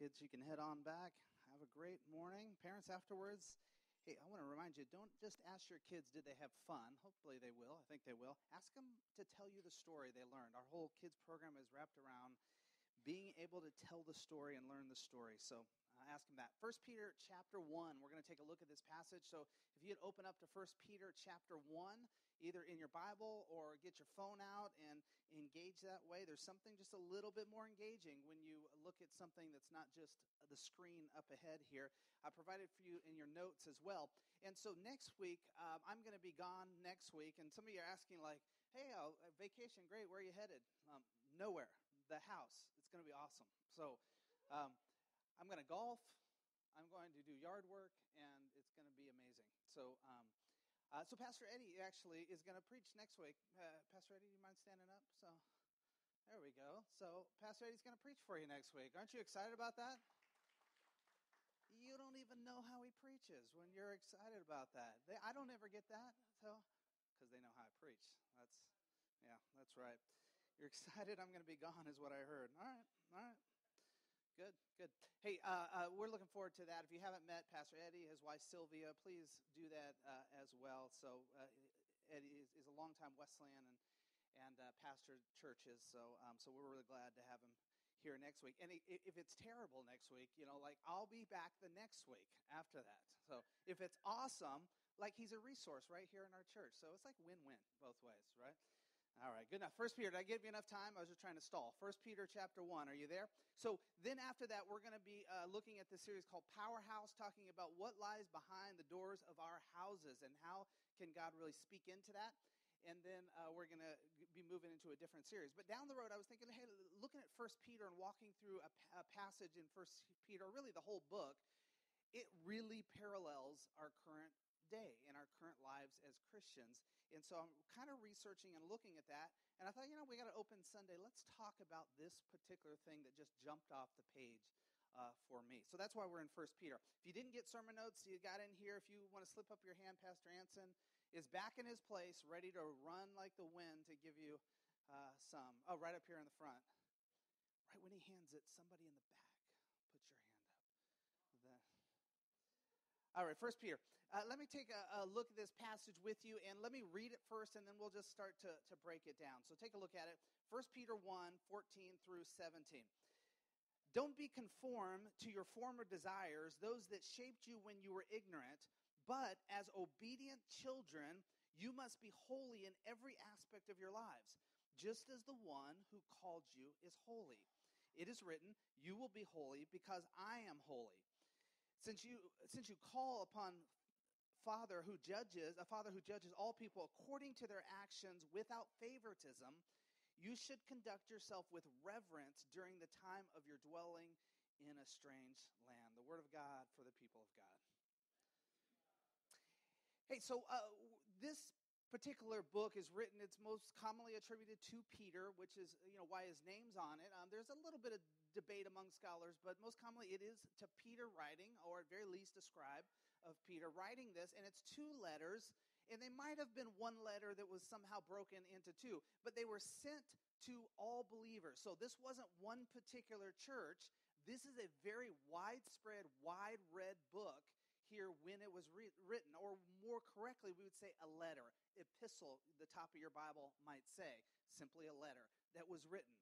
Kids, you can head on back. Have a great morning. Parents, afterwards, hey, I want to remind you don't just ask your kids, did they have fun? Hopefully they will. I think they will. Ask them to tell you the story they learned. Our whole kids program is wrapped around being able to tell the story and learn the story. So ask him that. First Peter chapter 1, we're going to take a look at this passage. So if you'd open up to First Peter chapter 1, either in your Bible or get your phone out and engage that way, there's something just a little bit more engaging when you look at something that's not just the screen up ahead here. I provided for you in your notes as well. And so next week, um, I'm going to be gone next week. And some of you are asking, like, hey, uh, vacation, great, where are you headed? Um, nowhere. The house. It's going to be awesome. So, um, I'm going to golf. I'm going to do yard work, and it's going to be amazing. So, um, uh, so Pastor Eddie actually is going to preach next week. Uh, Pastor Eddie, do you mind standing up? So, there we go. So, Pastor Eddie's going to preach for you next week. Aren't you excited about that? You don't even know how he preaches when you're excited about that. They, I don't ever get that, so because they know how I preach. That's, yeah, that's right. You're excited. I'm going to be gone, is what I heard. All right, all right. Good, good. Hey, uh, uh, we're looking forward to that. If you haven't met Pastor Eddie, his wife Sylvia, please do that uh, as well. So, uh, Eddie is, is, a longtime Wesleyan and and uh, pastor churches. So, um, so we're really glad to have him here next week. And if it's terrible next week, you know, like I'll be back the next week after that. So, if it's awesome, like he's a resource right here in our church. So it's like win-win both ways, right? All right, good enough. First Peter, did I give you enough time? I was just trying to stall. First Peter chapter 1, are you there? So then after that, we're going to be uh, looking at this series called Powerhouse, talking about what lies behind the doors of our houses and how can God really speak into that. And then uh, we're going to be moving into a different series. But down the road, I was thinking, hey, looking at First Peter and walking through a, a passage in First Peter, really the whole book, it really parallels our current in our current lives as Christians. And so I'm kind of researching and looking at that. And I thought, you know, we got an open Sunday. Let's talk about this particular thing that just jumped off the page. Uh, for me. So that's why we're in First Peter. If you didn't get sermon notes, you got in here. If you want to slip up your hand, Pastor Anson is back in his place, ready to run like the wind to give you uh, some. Oh, right up here in the front. Right when he hands it, somebody in the back, put your hand all right, First Peter. Uh, let me take a, a, look at this passage with you, and let me read it first, and then we'll just start to, to break it down. So take a look at it. First Peter 1, 14 through 17. Don't be conformed to your former desires, those that shaped you when you were ignorant, but as obedient children, you must be holy in every aspect of your lives, just as the one who called you is holy. It is written, You will be holy because I am holy. Since you, since you call upon Father who judges, a Father who judges all people according to their actions without favoritism, you should conduct yourself with reverence during the time of your dwelling in a strange land. The Word of God for the people of God. Hey, so uh, this particular book is written, it's most commonly attributed to Peter, which is you know why his name's on it. Um, there's a little bit of debate among scholars, but most commonly it is to Peter writing, or at very least a scribe of Peter writing this, and it's two letters, and they might have been one letter that was somehow broken into two, but they were sent to all believers. So this wasn't one particular church. This is a very widespread, wide read book here when it was re- written, or more correctly, we would say a letter, epistle, the top of your Bible might say, simply a letter that was written.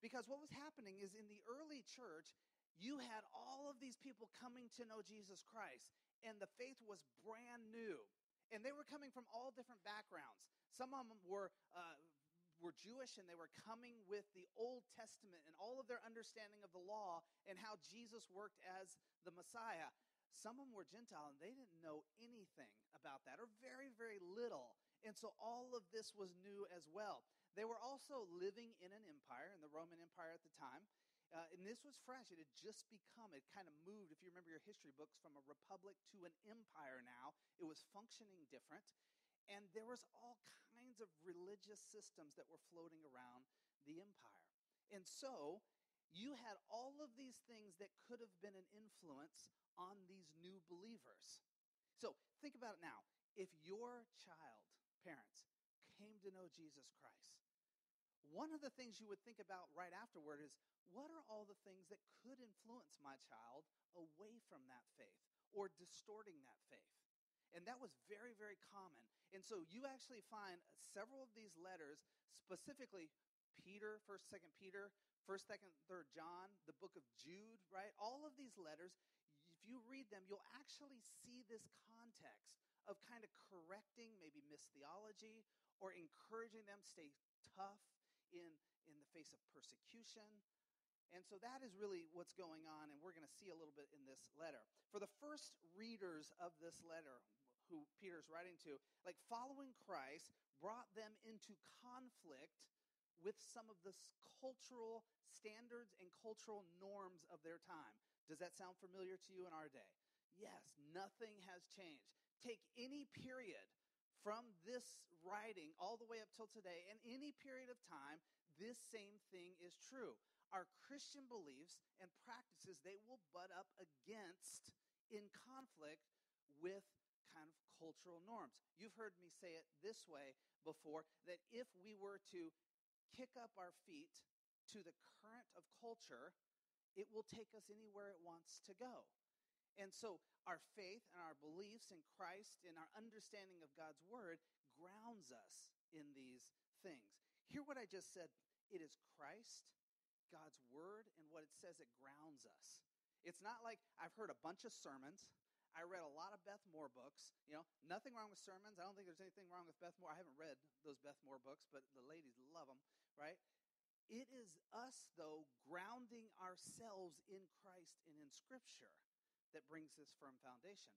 Because what was happening is in the early church, you had all of these people coming to know Jesus Christ, and the faith was brand new. And they were coming from all different backgrounds. Some of them were, uh, were Jewish, and they were coming with the Old Testament and all of their understanding of the law and how Jesus worked as the Messiah. Some of them were Gentile, and they didn't know anything about that, or very, very little. And so all of this was new as well. They were also living in an empire, in the Roman Empire at the time. Uh, and this was fresh. It had just become, it kind of moved, if you remember your history books, from a republic to an empire now. It was functioning different. And there was all kinds of religious systems that were floating around the empire. And so you had all of these things that could have been an influence on these new believers. So think about it now. If your child, parents, came to know Jesus Christ, one of the things you would think about right afterward is what are all the things that could influence my child away from that faith or distorting that faith? And that was very, very common. And so you actually find several of these letters, specifically Peter, 1st, 2nd Peter, 1st, 2nd, 3rd John, the book of Jude, right? All of these letters, if you read them, you'll actually see this context of kind of correcting maybe mistheology or encouraging them stay tough in, in the face of persecution. And so that is really what's going on, and we're going to see a little bit in this letter. For the first readers of this letter, who Peter's writing to, like following Christ brought them into conflict with some of the cultural standards and cultural norms of their time. Does that sound familiar to you in our day? Yes, nothing has changed. Take any period from this writing all the way up till today, and any period of time, this same thing is true. Our Christian beliefs and practices, they will butt up against in conflict with kind of cultural norms. You've heard me say it this way before that if we were to kick up our feet to the current of culture, it will take us anywhere it wants to go. And so our faith and our beliefs in Christ and our understanding of God's word grounds us in these things. Hear what I just said. It is Christ, God's word, and what it says it grounds us. It's not like I've heard a bunch of sermons. I read a lot of Beth Moore books. You know, nothing wrong with sermons. I don't think there's anything wrong with Beth Moore. I haven't read those Beth Moore books, but the ladies love them, right? It is us, though, grounding ourselves in Christ and in Scripture that brings this firm foundation.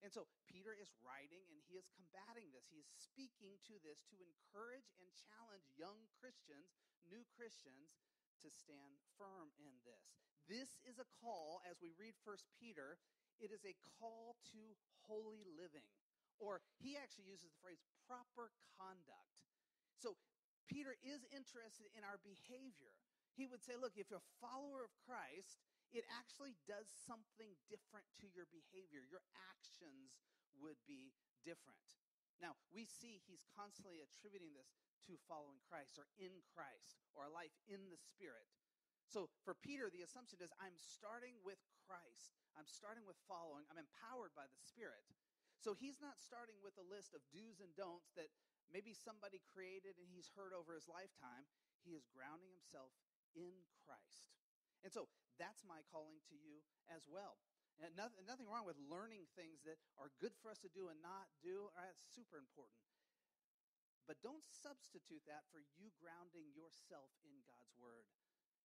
And so Peter is writing and he is combating this. He is speaking to this to encourage and challenge young Christians, new Christians, to stand firm in this. This is a call, as we read First Peter, it is a call to holy living. Or he actually uses the phrase proper conduct. So Peter is interested in our behavior. He would say, look, if you're a follower of Christ, it actually does something different to your behavior. Your actions would be different. Now, we see he's constantly attributing this to following Christ or in Christ or a life in the Spirit. So for Peter, the assumption is I'm starting with Christ. I'm starting with following. I'm empowered by the Spirit. So he's not starting with a list of do's and don'ts that maybe somebody created and he's heard over his lifetime. He is grounding himself in Christ. And so that's my calling to you as well. And nothing, nothing wrong with learning things that are good for us to do and not do. That's super important. But don't substitute that for you grounding yourself in God's word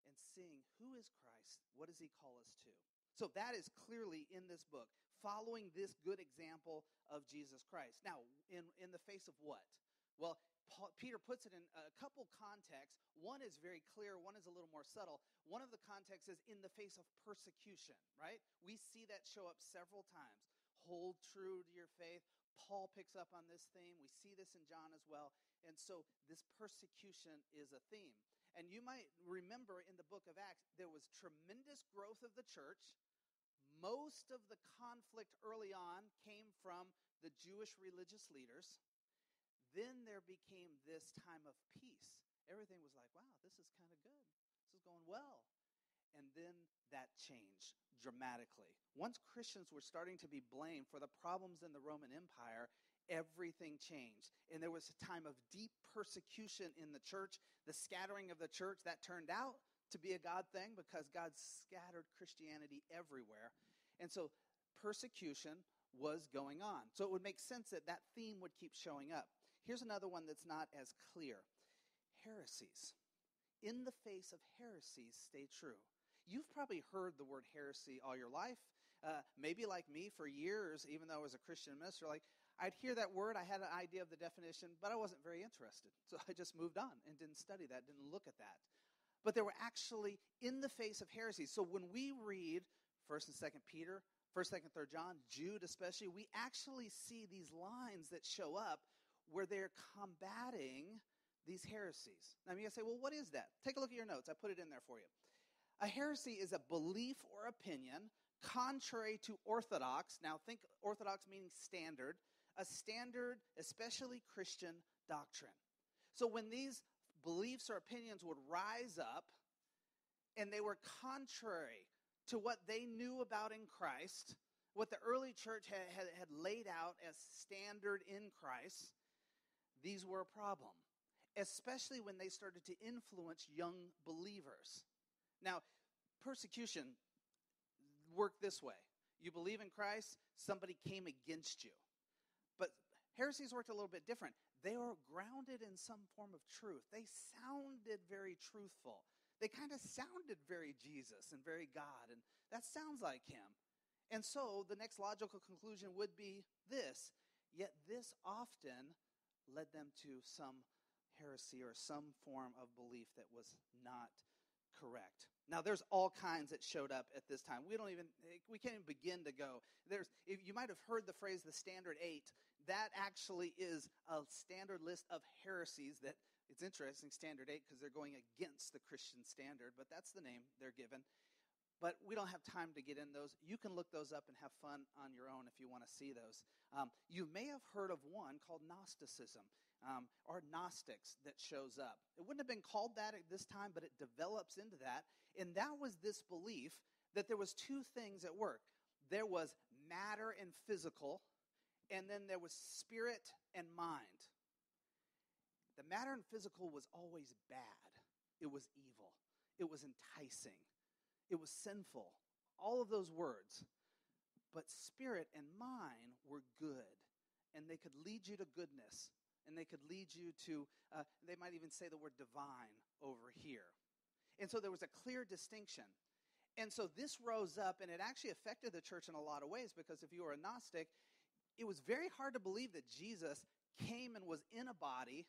and seeing who is Christ? What does he call us to? So that is clearly in this book, following this good example of Jesus Christ. Now, in, in the face of what? Well, Paul, Peter puts it in a couple contexts. One is very clear, one is a little more subtle. One of the contexts is in the face of persecution, right? We see that show up several times. Hold true to your faith. Paul picks up on this theme. We see this in John as well. And so this persecution is a theme. And you might remember in the book of Acts, there was tremendous growth of the church. Most of the conflict early on came from the Jewish religious leaders then there became this time of peace. Everything was like, wow, this is kind of good. This is going well. And then that changed dramatically. Once Christians were starting to be blamed for the problems in the Roman Empire, everything changed. And there was a time of deep persecution in the church. The scattering of the church, that turned out to be a God thing because God scattered Christianity everywhere. And so persecution was going on. So it would make sense that that theme would keep showing up. Here's another one that's not as clear heresies. In the face of heresies, stay true. You've probably heard the word heresy all your life. Uh, maybe like me for years, even though I was a Christian minister, like I'd hear that word, I had an idea of the definition, but I wasn't very interested. So I just moved on and didn't study that, didn't look at that. But they were actually in the face of heresy. So when we read 1st and 2nd Peter, 1st, 2nd, 3rd John, Jude especially, we actually see these lines that show up where they're combating these heresies. Now, you say, well, what is that? Take a look at your notes. I put it in there for you. A heresy is a belief or opinion contrary to orthodox. Now, think orthodox meaning standard, a standard, especially Christian doctrine. So, when these beliefs or opinions would rise up and they were contrary to what they knew about in Christ, what the early church had, had, had laid out as standard in Christ, these were a problem, especially when they started to influence young believers. Now, persecution worked this way you believe in Christ, somebody came against you. But heresies worked a little bit different. They were grounded in some form of truth, they sounded very truthful they kind of sounded very Jesus and very God, and that sounds like him. And so the next logical conclusion would be this. Yet this often led them to some heresy or some form of belief that was not correct. Now there's all kinds that showed up at this time. We don't even we can't even begin to go. There's you might have heard the phrase the standard 8. That actually is a standard list of heresies that it's interesting, Standard 8, because they're going against the Christian standard, but that's the name they're given. But we don't have time to get in those. You can look those up and have fun on your own if you want to see those. Um, you may have heard of one called Gnosticism um, or Gnostics that shows up. It wouldn't have been called that at this time, but it develops into that. And that was this belief that there was two things at work. There was matter and physical, and then there was spirit and mind. The matter and physical was always bad. It was evil. It was enticing. It was sinful. All of those words. But spirit and mind were good, and they could lead you to goodness, and they could lead you to, uh, they might even say the word divine over here. And so there was a clear distinction. And so this rose up, and it actually affected the church in a lot of ways because if you were a Gnostic, it was very hard to believe that Jesus came and was in a body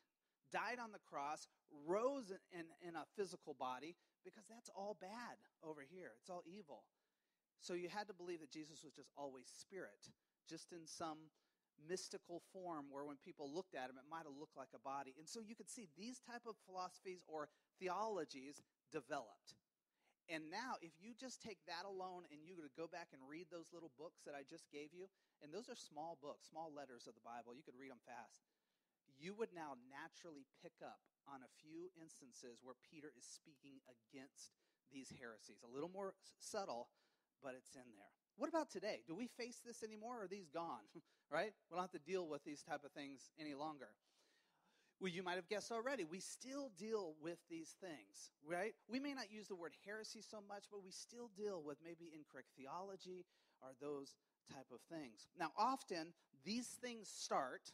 died on the cross, rose in, in a physical body, because that's all bad over here. It's all evil. So you had to believe that Jesus was just always spirit, just in some mystical form where when people looked at him it might have looked like a body and so you could see these type of philosophies or theologies developed and now if you just take that alone and you go back and read those little books that i just gave you and those are small books small letters of the bible you could read them fast you would now naturally pick up on a few instances where Peter is speaking against these heresies. A little more subtle, but it's in there. What about today? Do we face this anymore or are these gone? right? We don't have to deal with these type of things any longer. Well, you might have guessed already, we still deal with these things, right? We may not use the word heresy so much, but we still deal with maybe incorrect theology or those type of things. Now, often these things start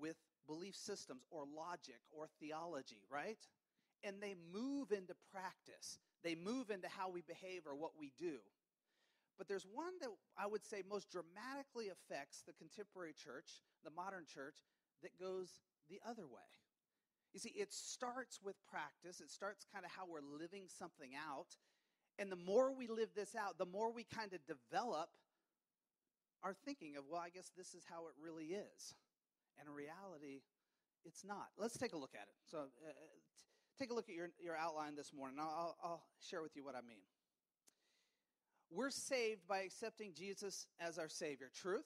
with belief systems or logic or theology, right? And they move into practice. They move into how we behave or what we do. But there's one that I would say most dramatically affects the contemporary church, the modern church, that goes the other way. You see, it starts with practice, it starts kind of how we're living something out. And the more we live this out, the more we kind of develop our thinking of, well, I guess this is how it really is. And in reality, it's not. Let's take a look at it. So, uh, uh, t- take a look at your, your outline this morning. I'll, I'll share with you what I mean. We're saved by accepting Jesus as our Savior. Truth?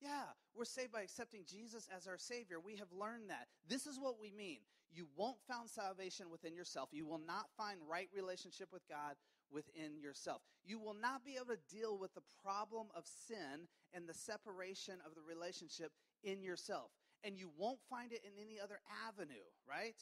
Yeah, we're saved by accepting Jesus as our Savior. We have learned that. This is what we mean. You won't find salvation within yourself. You will not find right relationship with God within yourself. You will not be able to deal with the problem of sin and the separation of the relationship in yourself. And you won't find it in any other avenue, right?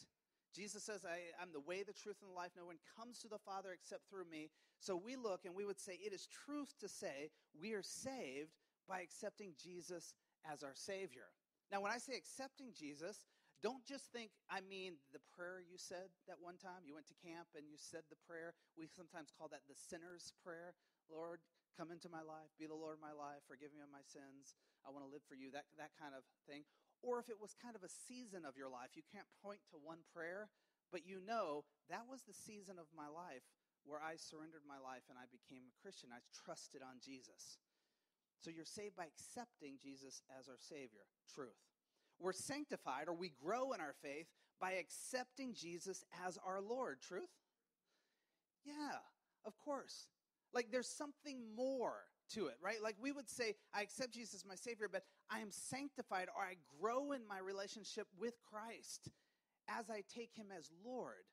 Jesus says, I, am the way, the truth, and the life. No one comes to the Father except through me. So we look and we would say it is truth to say we are saved by accepting Jesus as our Savior. Now, when I say accepting Jesus, don't just think I mean the prayer you said that one time. You went to camp and you said the prayer. We sometimes call that the sinner's prayer. Lord, come into my life, be the Lord of my life, forgive me of my sins. I want to live for you, that, that kind of thing. Or if it was kind of a season of your life, you can't point to one prayer, but you know that was the season of my life where I surrendered my life and I became a Christian. I trusted on Jesus. So you're saved by accepting Jesus as our Savior. Truth. We're sanctified or we grow in our faith by accepting Jesus as our Lord. Truth? Yeah, of course. Like there's something more to it, right? Like we would say, I accept Jesus as my Savior, but I am sanctified or I grow in my relationship with Christ. as I take him as Lord.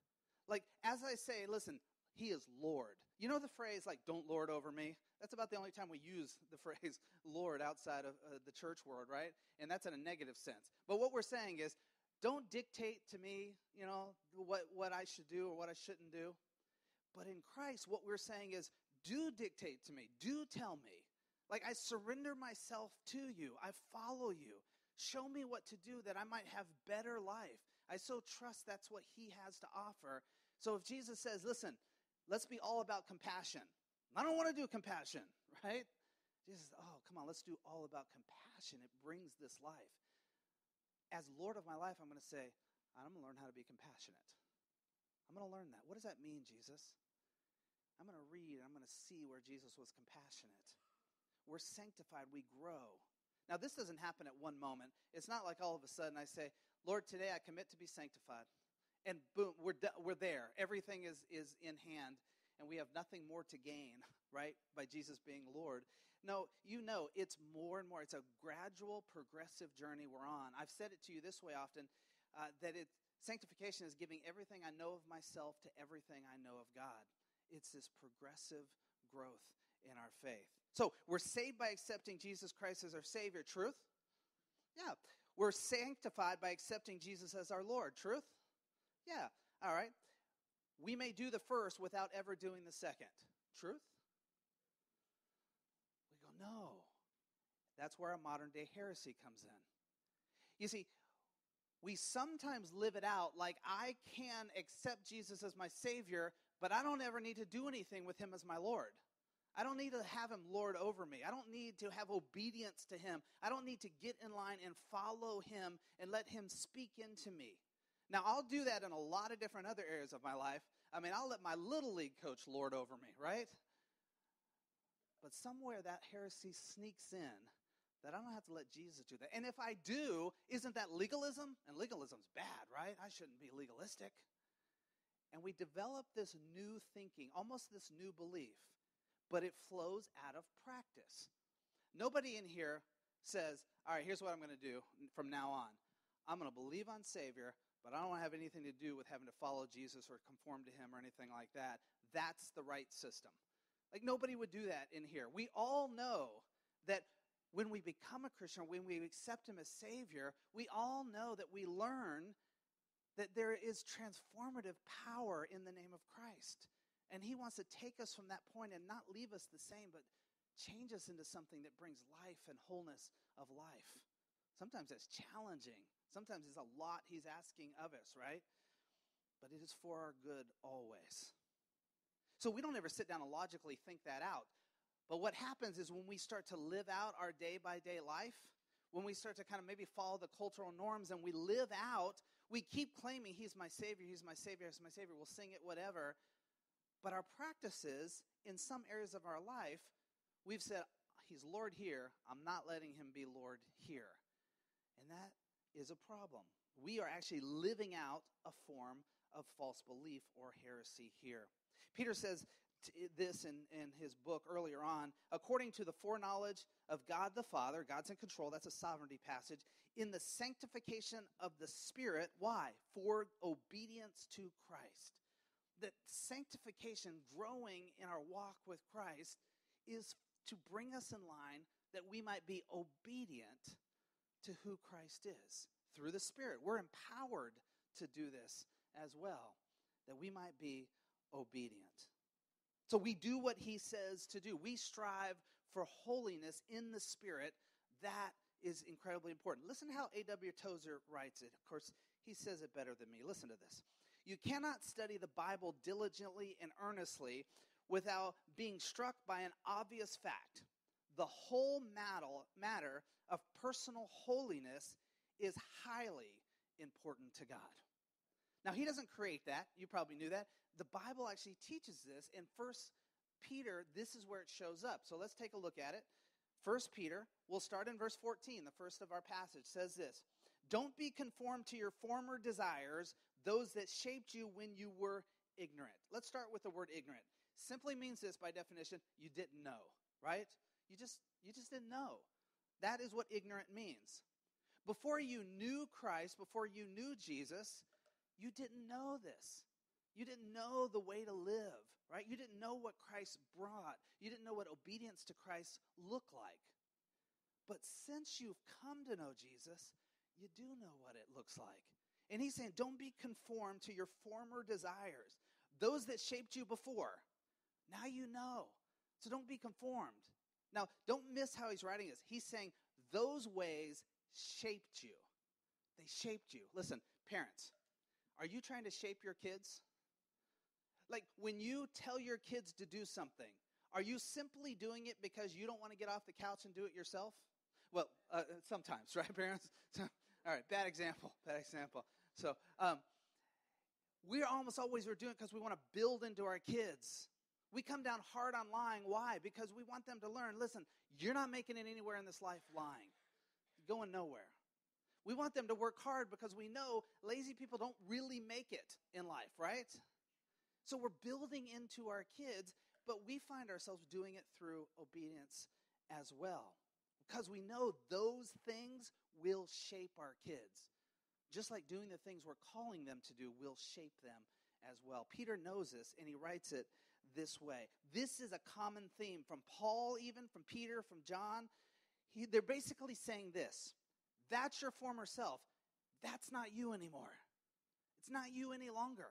Like, as I say, listen, he is Lord. You know the phrase, like, don't lord over me? That's about the only time we use the phrase Lord outside of uh, the church world, right? And that's in a negative sense. But what we're saying is, don't dictate to me, you know, what, what I should do or what I shouldn't do. But in Christ, what we're saying is, do dictate to me, do tell me. Like, I surrender myself to you, I follow you. Show me what to do that I might have better life. I so trust that's what he has to offer. So if Jesus says, listen, let's be all about compassion, I don't want to do compassion, right? Jesus, oh, come on, let's do all about compassion. It brings this life. As Lord of my life, I'm going to say, I'm going to learn how to be compassionate. I'm going to learn that. What does that mean, Jesus? I'm going to read and I'm going to see where Jesus was compassionate. We're sanctified, we grow. Now, this doesn't happen at one moment. It's not like all of a sudden I say, Lord, today I commit to be sanctified. And boom, we're, we're there. Everything is, is in hand and we have nothing more to gain, right, by Jesus being Lord. No, you know, it's more and more. It's a gradual, progressive journey we're on. I've said it to you this way often uh, that it, sanctification is giving everything I know of myself to everything I know of God. It's this progressive growth in our faith. So we're saved by accepting Jesus Christ as our Savior. Truth? Yeah. We're sanctified by accepting Jesus as our Lord. Truth? Yeah. All right we may do the first without ever doing the second. Truth? We go, no. That's where our modern day heresy comes in. You see, we sometimes live it out like I can accept Jesus as my Savior, but I don't ever need to do anything with Him as my Lord. I don't need to have Him Lord over me. I don't need to have obedience to Him. I don't need to get in line and follow Him and let Him speak into me. Now, I'll do that in a lot of different other areas of my life. I mean, I'll let my little league coach lord over me, right? But somewhere that heresy sneaks in that I don't have to let Jesus do that. And if I do, isn't that legalism? And legalism's bad, right? I shouldn't be legalistic. And we develop this new thinking, almost this new belief, but it flows out of practice. Nobody in here says, All right, here's what I'm going to do from now on. I'm going to believe on Savior but I don't have anything to do with having to follow Jesus or conform to him or anything like that. That's the right system. Like nobody would do that in here. We all know that when we become a Christian, when we accept him as Savior, we all know that we learn that there is transformative power in the name of Christ. And he wants to take us from that point and not leave us the same, but change us into something that brings life and wholeness of life. Sometimes that's challenging. Sometimes it's a lot he's asking of us, right? But it is for our good always. So we don't ever sit down and logically think that out. But what happens is when we start to live out our day by day life, when we start to kind of maybe follow the cultural norms and we live out, we keep claiming He's my Savior, He's my Savior, He's my Savior, we'll sing it, whatever. But our practices in some areas of our life, we've said, He's Lord here, I'm not letting Him be Lord here. And that is a problem. We are actually living out a form of false belief or heresy here. Peter says this in, in his book earlier on according to the foreknowledge of God the Father, God's in control, that's a sovereignty passage, in the sanctification of the Spirit. Why? For obedience to Christ. That sanctification, growing in our walk with Christ, is to bring us in line that we might be obedient to who Christ is through the Spirit. We're empowered to do this as well, that we might be obedient. So we do what he says to do. We strive for holiness in the Spirit. That is incredibly important. Listen how A.W. Tozer writes it. Of course, he says it better than me. Listen to this. You cannot study the Bible diligently and earnestly without being struck by an obvious fact. The whole matter of personal holiness is highly important to God. Now, he doesn't create that. You probably knew that. The Bible actually teaches this. In First Peter, this is where it shows up. So let's take a look at it. First Peter, we'll start in verse 14. The first of our passage says this Don't be conformed to your former desires, those that shaped you when you were ignorant. Let's start with the word ignorant. Simply means this by definition you didn't know, right? You just you just didn't know. That is what ignorant means. Before you knew Christ, before you knew Jesus, you didn't know this. You didn't know the way to live, right? You didn't know what Christ brought. You didn't know what obedience to Christ looked like. But since you've come to know Jesus, you do know what it looks like. And he's saying, don't be conformed to your former desires, those that shaped you before. Now you know. So don't be conformed. Now, don't miss how he's writing this. He's saying, those ways shaped you. They shaped you. Listen, parents, are you trying to shape your kids? Like when you tell your kids to do something, are you simply doing it because you don't want to get off the couch and do it yourself? Well, uh, sometimes, right, parents? All right, bad example, bad example. So, um, we're almost always we're doing it because we want to build into our kids. We come down hard on lying. Why? Because we want them to learn. Listen, you're not making it anywhere in this life lying. You're going nowhere. We want them to work hard because we know lazy people don't really make it in life, right? So we're building into our kids, but we find ourselves doing it through obedience as well. Because we know those things will shape our kids. Just like doing the things we're calling them to do will shape them as well. Peter knows this, and he writes it this way. This is a common theme from Paul, even from Peter, from John. He, they're basically saying this that's your former self. That's not you anymore. It's not you any longer.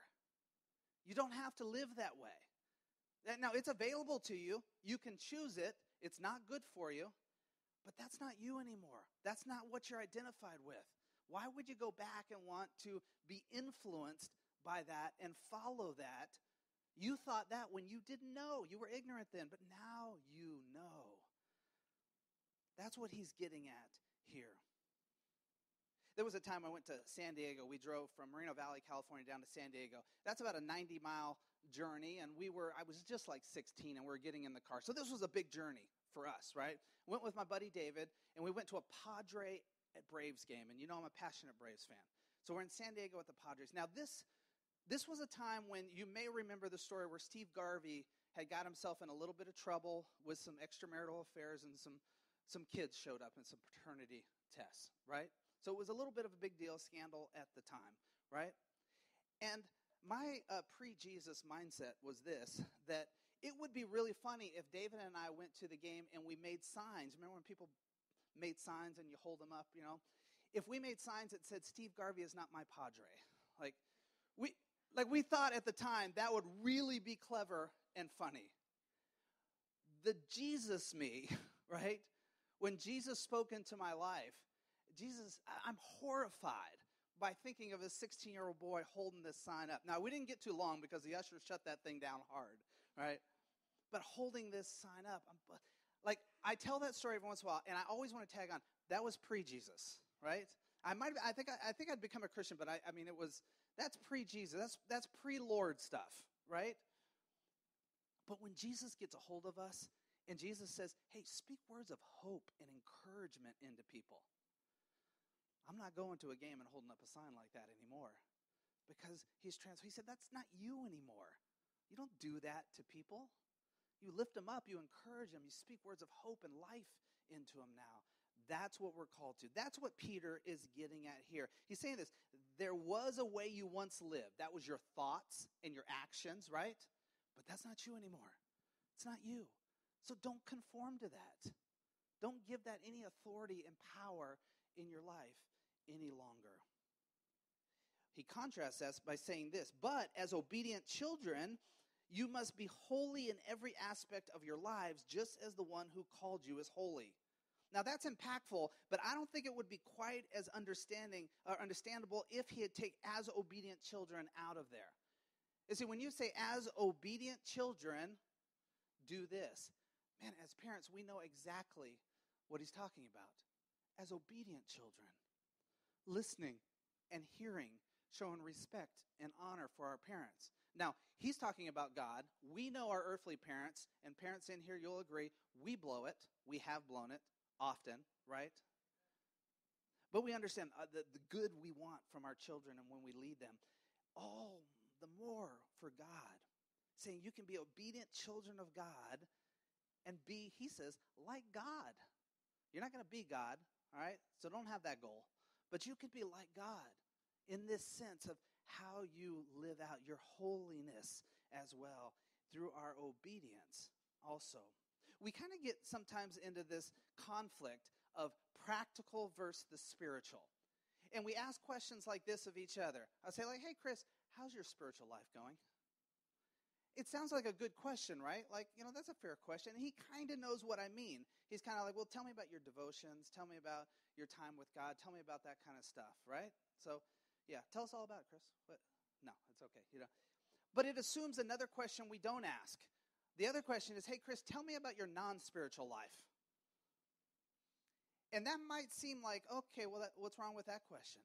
You don't have to live that way. Now, it's available to you. You can choose it. It's not good for you. But that's not you anymore. That's not what you're identified with. Why would you go back and want to be influenced by that and follow that? You thought that when you didn't know. You were ignorant then, but now you know. That's what he's getting at here. There was a time I went to San Diego. We drove from Moreno Valley, California down to San Diego. That's about a 90 mile journey and we were I was just like 16 and we were getting in the car. So this was a big journey for us, right? Went with my buddy David and we went to a Padre at Braves game and you know I'm a passionate Braves fan. So we're in San Diego with the Padres. Now this this was a time when you may remember the story where Steve Garvey had got himself in a little bit of trouble with some extramarital affairs and some some kids showed up in some paternity tests, right? So it was a little bit of a big deal, scandal at the time, right? And my uh, pre Jesus mindset was this that it would be really funny if David and I went to the game and we made signs. Remember when people made signs and you hold them up, you know? If we made signs that said Steve Garvey is not my padre, like we like we thought at the time that would really be clever and funny. The Jesus me, right? When Jesus spoke into my life, Jesus, I'm horrified by thinking of a 16 year old boy holding this sign up. Now, we didn't get too long because the ushers shut that thing down hard, right? But holding this sign up, I'm, like, I tell that story every once in a while, and I always want to tag on that was pre Jesus, right? I might, I think, I, I think I'd become a Christian, but I, I mean, it was that's pre Jesus, that's that's pre Lord stuff, right? But when Jesus gets a hold of us, and Jesus says, "Hey, speak words of hope and encouragement into people," I'm not going to a game and holding up a sign like that anymore because he's trans. He said, That's not you anymore. You don't do that to people. You lift them up, you encourage them, you speak words of hope and life into them now. That's what we're called to. That's what Peter is getting at here. He's saying this there was a way you once lived. That was your thoughts and your actions, right? But that's not you anymore. It's not you. So don't conform to that. Don't give that any authority and power in your life any longer. He contrasts us by saying this But as obedient children, you must be holy in every aspect of your lives, just as the one who called you is holy. Now that's impactful, but I don't think it would be quite as understanding or understandable if he had take as obedient children out of there. You see, when you say as obedient children, do this. Man, as parents, we know exactly what he's talking about. As obedient children listening and hearing, showing respect and honor for our parents. Now, he's talking about God. We know our earthly parents, and parents in here, you'll agree, we blow it. We have blown it often, right? But we understand uh, the, the good we want from our children and when we lead them. All the more for God. Saying you can be obedient children of God and be, he says, like God. You're not going to be God, all right? So don't have that goal. But you could be like God in this sense of how you live out your holiness as well through our obedience also. We kind of get sometimes into this conflict of practical versus the spiritual. And we ask questions like this of each other. I say, like, hey, Chris, how's your spiritual life going? It sounds like a good question, right? Like, you know, that's a fair question. He kind of knows what I mean. He's kind of like, well, tell me about your devotions. Tell me about your time with God. Tell me about that kind of stuff, right? So, yeah, tell us all about it, Chris. What? No, it's okay. You know, but it assumes another question we don't ask. The other question is, hey, Chris, tell me about your non spiritual life. And that might seem like, okay, well, that, what's wrong with that question?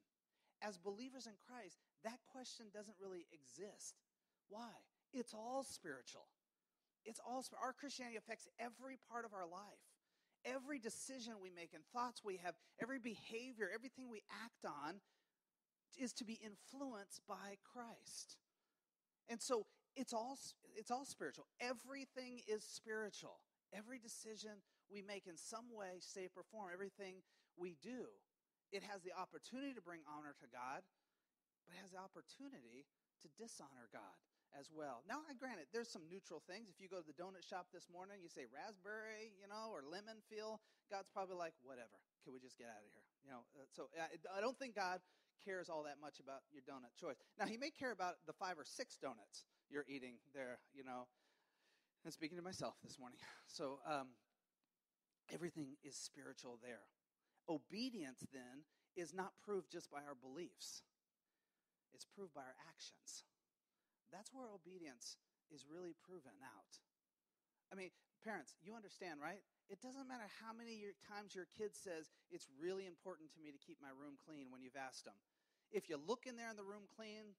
As believers in Christ, that question doesn't really exist. Why? It's all spiritual. It's all our Christianity affects every part of our life. Every decision we make and thoughts we have, every behavior, everything we act on is to be influenced by Christ. And so it's all it's all spiritual. Everything is spiritual. Every decision we make in some way, shape, or form, everything we do, it has the opportunity to bring honor to God, but it has the opportunity to dishonor God as well. Now, I granted, there's some neutral things. If you go to the donut shop this morning, you say raspberry, you know, or lemon feel, God's probably like, whatever. Can we just get out of here? You know, uh, so I don't think God cares all that much about your donut choice. Now, he may care about the five or six donuts you're eating there, you know. And speaking to myself this morning. So, um, everything is spiritual there. Obedience, then, is not proved just by our beliefs, it's proved by our actions. That's where obedience is really proven out. I mean, parents, you understand, right? It doesn't matter how many times your kid says, It's really important to me to keep my room clean when you've asked them. If you look in there and the room clean,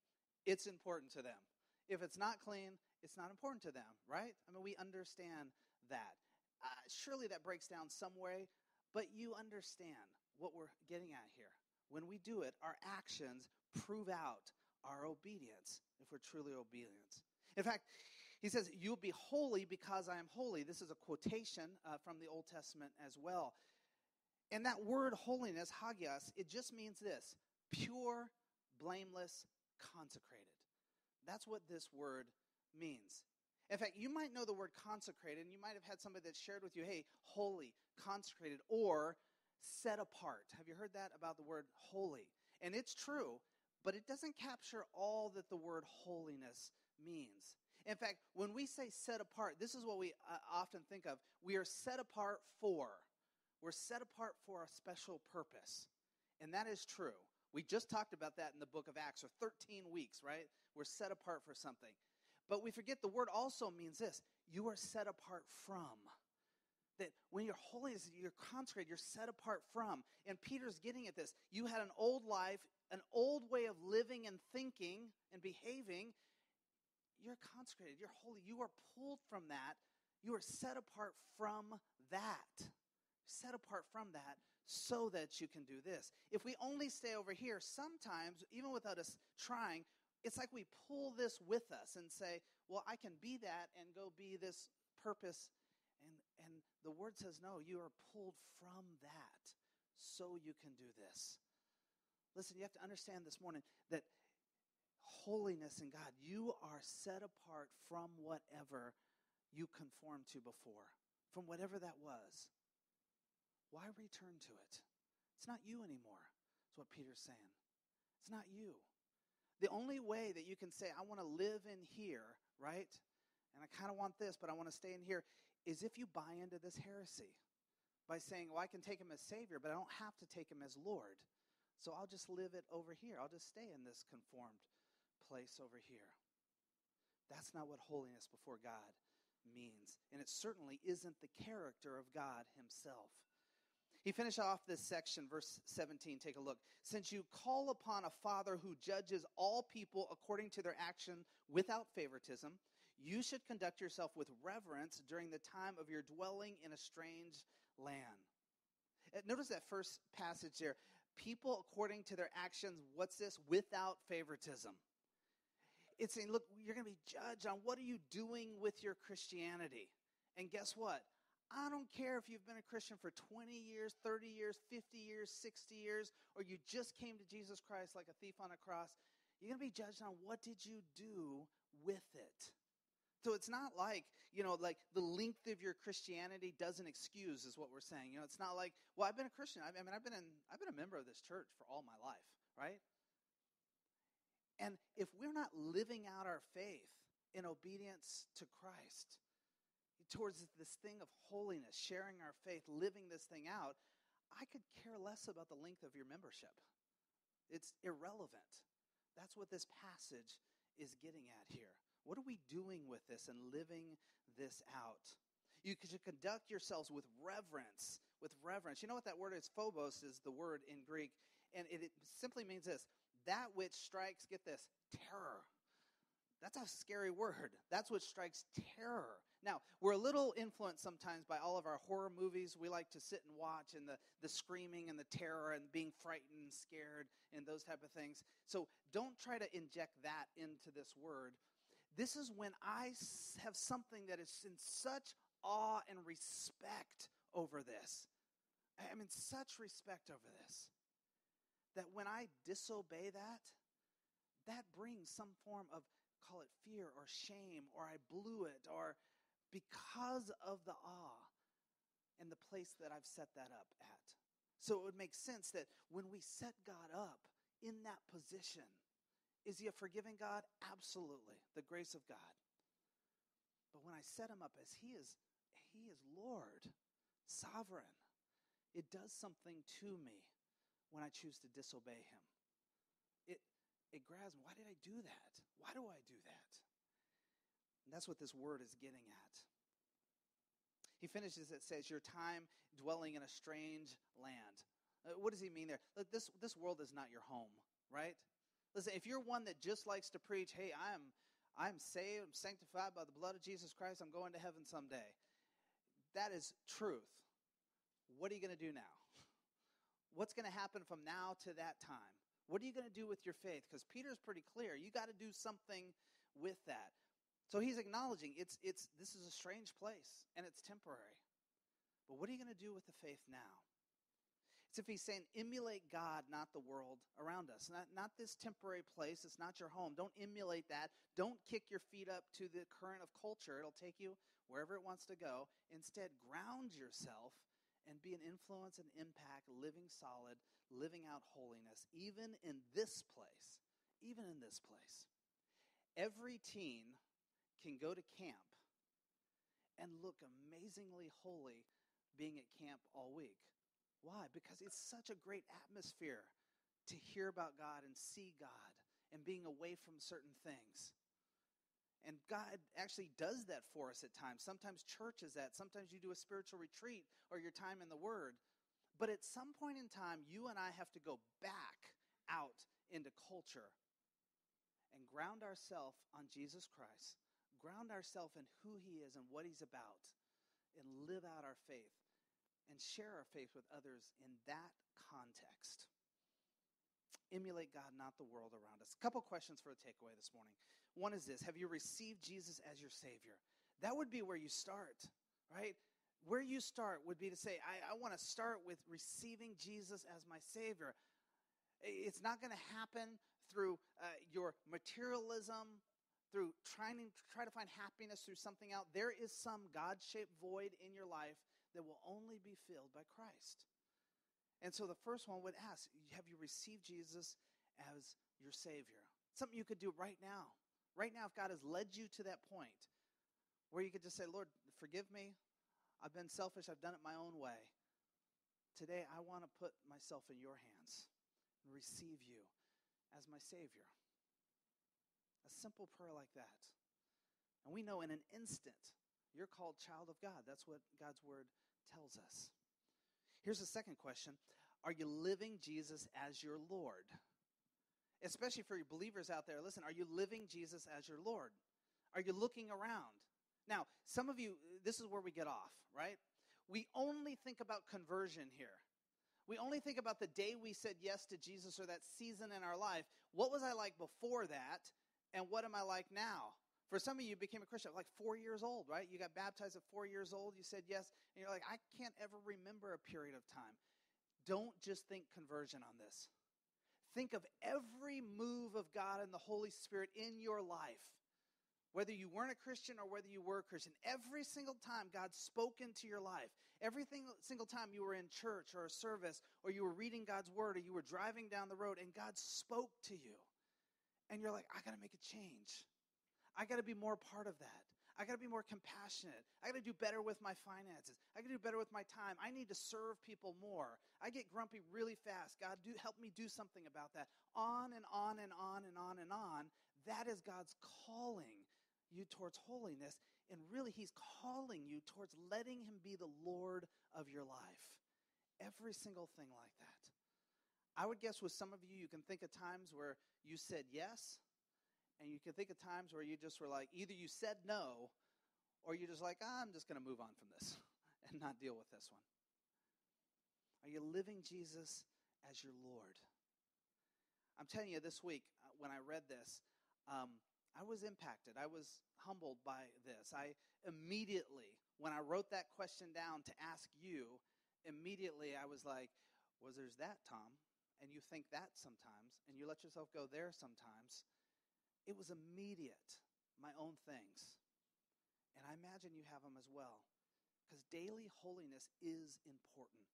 it's important to them. If it's not clean, it's not important to them, right? I mean, we understand that. Uh, surely that breaks down some way, but you understand what we're getting at here. When we do it, our actions prove out our obedience if we're truly obedient. In fact, he says, You'll be holy because I am holy. This is a quotation uh, from the Old Testament as well. And that word holiness, hagios, it just means this pure, blameless, consecrated. That's what this word means. In fact, you might know the word consecrated, and you might have had somebody that shared with you, hey, holy, consecrated, or set apart. Have you heard that about the word holy? And it's true but it doesn't capture all that the word holiness means. In fact, when we say set apart, this is what we uh, often think of. We are set apart for. We're set apart for a special purpose. And that is true. We just talked about that in the book of Acts, or 13 weeks, right? We're set apart for something. But we forget the word also means this you are set apart from. That when you're holy, you're consecrated, you're set apart from. And Peter's getting at this. You had an old life, an old way of living and thinking and behaving, you're consecrated, you're holy, you are pulled from that, you are set apart from that. Set apart from that so that you can do this. If we only stay over here, sometimes, even without us trying, it's like we pull this with us and say, well, I can be that and go be this purpose. The word says, no, you are pulled from that so you can do this. Listen, you have to understand this morning that holiness in God, you are set apart from whatever you conformed to before, from whatever that was. Why return to it? It's not you anymore, is what Peter's saying. It's not you. The only way that you can say, I want to live in here, right? And I kind of want this, but I want to stay in here, is if you buy into this heresy by saying, well, I can take him as Savior, but I don't have to take him as Lord. So I'll just live it over here. I'll just stay in this conformed place over here. That's not what holiness before God means. And it certainly isn't the character of God Himself. He finished off this section, verse 17. Take a look. Since you call upon a Father who judges all people according to their action without favoritism, you should conduct yourself with reverence during the time of your dwelling in a strange land. Uh, notice that first passage there people according to their actions, what's this? Without favoritism. It's saying, look, you're going to be judged on what are you doing with your Christianity. And guess what? I don't care if you've been a Christian for 20 years, 30 years, 50 years, 60 years, or you just came to Jesus Christ like a thief on a cross. You're going to be judged on what did you do with it. So it's not like, you know, like the length of your Christianity doesn't excuse is what we're saying. You know, it's not like, well, I've been a Christian. I mean, I've been in I've been a member of this church for all my life, right? And if we're not living out our faith in obedience to Christ, towards this thing of holiness, sharing our faith, living this thing out, I could care less about the length of your membership. It's irrelevant. That's what this passage is getting at here. What are we doing with this and living this out? You should conduct yourselves with reverence. With reverence. You know what that word is? Phobos is the word in Greek. And it, simply means this that which strikes, get this, terror. That's a scary word. That's what strikes terror. Now, we're a little influenced sometimes by all of our horror movies. We like to sit and watch and the, the screaming and the terror and being frightened and scared and those type of things. So don't try to inject that into this word. This is when I have something that is in such awe and respect over this. I'm in such respect over this that when I disobey that, that brings some form of, call it fear or shame, or I blew it, or because of the awe and the place that I've set that up at. So it would make sense that when we set God up in that position, is he a forgiving God? Absolutely. The grace of God. But when I set him up as he is, he is Lord, sovereign, it does something to me when I choose to disobey him. It, it grabs me. Why did I do that? Why do I do that? And that's what this word is getting at. He finishes it says, Your time dwelling in a strange land. Uh, what does he mean there? Look, this, this world is not your home, right? Listen, if you're one that just likes to preach, hey, I'm I'm saved, I'm sanctified by the blood of Jesus Christ, I'm going to heaven someday. That is truth. What are you going to do now? What's going to happen from now to that time? What are you going to do with your faith? Because Peter's pretty clear. You got to do something with that. So he's acknowledging it's it's this is a strange place and it's temporary. But what are you going to do with the faith now? It's if he's saying, emulate God, not the world around us. Not, not this temporary place. It's not your home. Don't emulate that. Don't kick your feet up to the current of culture. It'll take you wherever it wants to go. Instead, ground yourself and be an influence and impact, living solid, living out holiness, even in this place. Even in this place. Every teen can go to camp and look amazingly holy being at camp all week. Why? Because it's such a great atmosphere to hear about God and see God and being away from certain things. And God actually does that for us at times. Sometimes church is that. Sometimes you do a spiritual retreat or your time in the Word. But at some point in time, you and I have to go back out into culture and ground ourselves on Jesus Christ, ground ourselves in who He is and what He's about, and live out our faith and share our faith with others in that context. Emulate God, not the world around us. A couple questions for a takeaway this morning. One is this Have you received Jesus as your Savior? That would be where you start, right? Where you start would be to say, I, I want to start with receiving Jesus as my Savior. It's not going to happen through uh, your materialism, through trying to try to find happiness through something else. There is some God shaped void in your life that will only be filled by Christ. And so the first one would ask Have you received Jesus as your Savior? Something you could do right now. Right now, if God has led you to that point where you could just say, Lord, forgive me. I've been selfish. I've done it my own way. Today, I want to put myself in your hands and receive you as my Savior. A simple prayer like that. And we know in an instant, you're called child of God. That's what God's word tells us. Here's the second question Are you living Jesus as your Lord? Especially for your believers out there, listen, are you living Jesus as your Lord? Are you looking around? Now, some of you, this is where we get off, right? We only think about conversion here. We only think about the day we said yes to Jesus or that season in our life. What was I like before that? And what am I like now? For some of you, became a Christian like four years old, right? You got baptized at four years old. You said yes. And you're like, I can't ever remember a period of time. Don't just think conversion on this. Think of every move of God and the Holy Spirit in your life. Whether you weren't a Christian or whether you were a Christian, every single time God spoke into your life, every single time you were in church or a service, or you were reading God's word, or you were driving down the road and God spoke to you, and you're like, I got to make a change. I got to be more part of that. I got to be more compassionate. I got to do better with my finances. I got to do better with my time. I need to serve people more. I get grumpy really fast. God, do help me do something about that. On and on and on and on and on. That is God's calling you towards holiness. And really, He's calling you towards letting Him be the Lord of your life. Every single thing like that. I would guess with some of you, you can think of times where you said yes and you can think of times where you just were like, either you said no, or you're just like, ah, I'm just going to move on from this and not deal with this one. Are you living Jesus as your Lord? I'm telling you, this week, uh, when I read this, um, I was impacted. I was humbled by this. I immediately, when I wrote that question down to ask you, immediately I was like, was well, there's that, Tom? And you think that sometimes, and you let yourself go there sometimes. It was immediate, my own things. And I imagine you have them as well. Because daily holiness is important.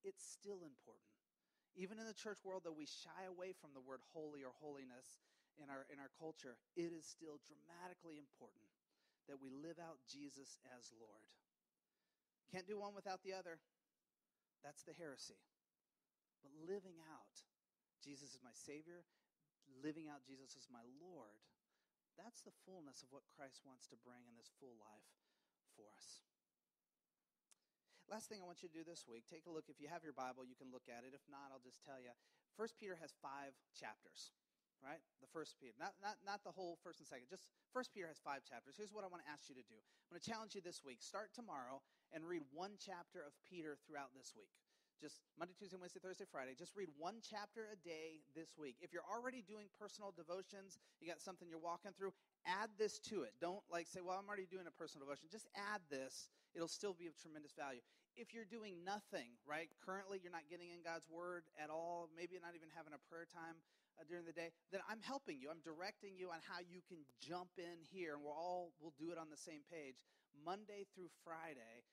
It's still important. Even in the church world, though we shy away from the word holy or holiness in our, in our culture, it is still dramatically important that we live out Jesus as Lord. Can't do one without the other. That's the heresy. But living out Jesus is my Savior, living out Jesus as my Lord, that's the fullness of what Christ wants to bring in this full life for us. Last thing I want you to do this week, take a look. If you have your Bible, you can look at it. If not, I'll just tell you. First Peter has five chapters, right? The first Peter. Not, not, not the whole first and second. Just First Peter has five chapters. Here's what I want to ask you to do. I'm going to challenge you this week. Start tomorrow and read one chapter of Peter throughout this week just Monday, Tuesday, Wednesday, Thursday, Friday. Just read one chapter a day this week. If you're already doing personal devotions, you got something you're walking through, add this to it. Don't like say, well, I'm already doing a personal devotion. Just add this. It'll still be of tremendous value. If you're doing nothing, right, currently you're not getting in God's word at all, maybe not even having a prayer time uh, during the day, then I'm helping you. I'm directing you on how you can jump in here, and we'll all we'll do it on the same page. Monday through Friday,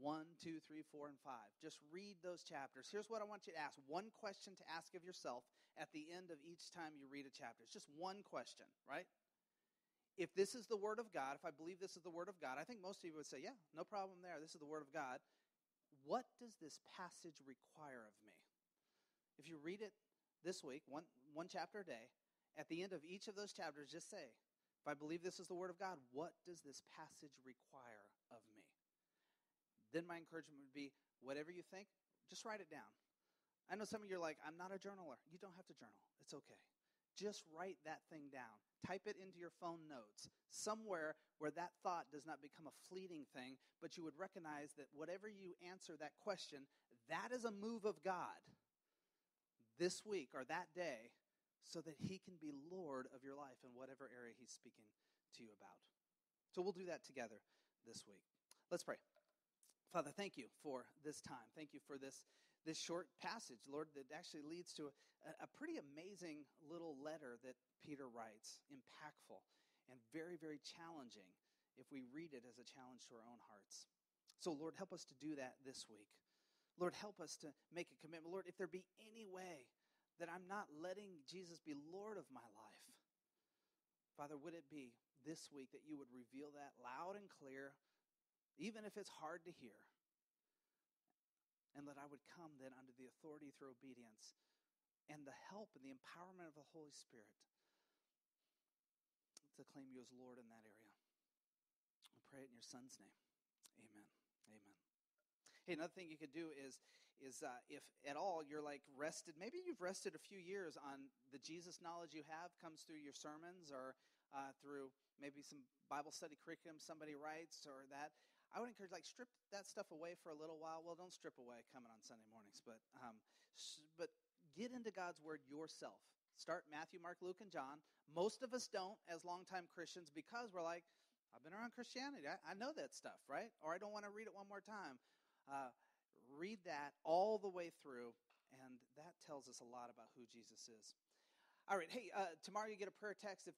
1, 2, 3, 4, and 5. Just read those chapters. Here's what I want you to ask one question to ask of yourself at the end of each time you read a chapter. It's just one question, right? If this is the Word of God, if I believe this is the Word of God, I think most of you would say, yeah, no problem there. This is the Word of God. What does this passage require of me? If you read it this week, one, one chapter a day, at the end of each of those chapters, just say, if I believe this is the Word of God, what does this passage require? Then my encouragement would be whatever you think, just write it down. I know some of you are like, I'm not a journaler. You don't have to journal, it's okay. Just write that thing down. Type it into your phone notes, somewhere where that thought does not become a fleeting thing, but you would recognize that whatever you answer that question, that is a move of God this week or that day so that He can be Lord of your life in whatever area He's speaking to you about. So we'll do that together this week. Let's pray. Father, thank you for this time. Thank you for this, this short passage, Lord, that actually leads to a, a pretty amazing little letter that Peter writes, impactful and very, very challenging if we read it as a challenge to our own hearts. So, Lord, help us to do that this week. Lord, help us to make a commitment. Lord, if there be any way that I'm not letting Jesus be Lord of my life, Father, would it be this week that you would reveal that loud and clear even if it's hard to hear. And that I would come then under the authority through obedience and the help and the empowerment of the Holy Spirit to claim you as Lord in that area. I pray it in your Son's name. Amen. Amen. Hey, another thing you could do is, is uh, if at all you're like rested, maybe you've rested a few years on the Jesus knowledge you have comes through your sermons or uh, through maybe some Bible study curriculum somebody writes or that. I would encourage like strip that stuff away for a little while. Well, don't strip away coming on Sunday mornings, but um, but get into God's word yourself. Start Matthew, Mark, Luke, and John. Most of us don't as longtime Christians because we're like, I've been around Christianity. I, I know that stuff, right? Or I don't want to read it one more time. Uh, read that all the way through And that tells us a lot about who Jesus is. All right, hey, uh, tomorrow you get a prayer text. If there's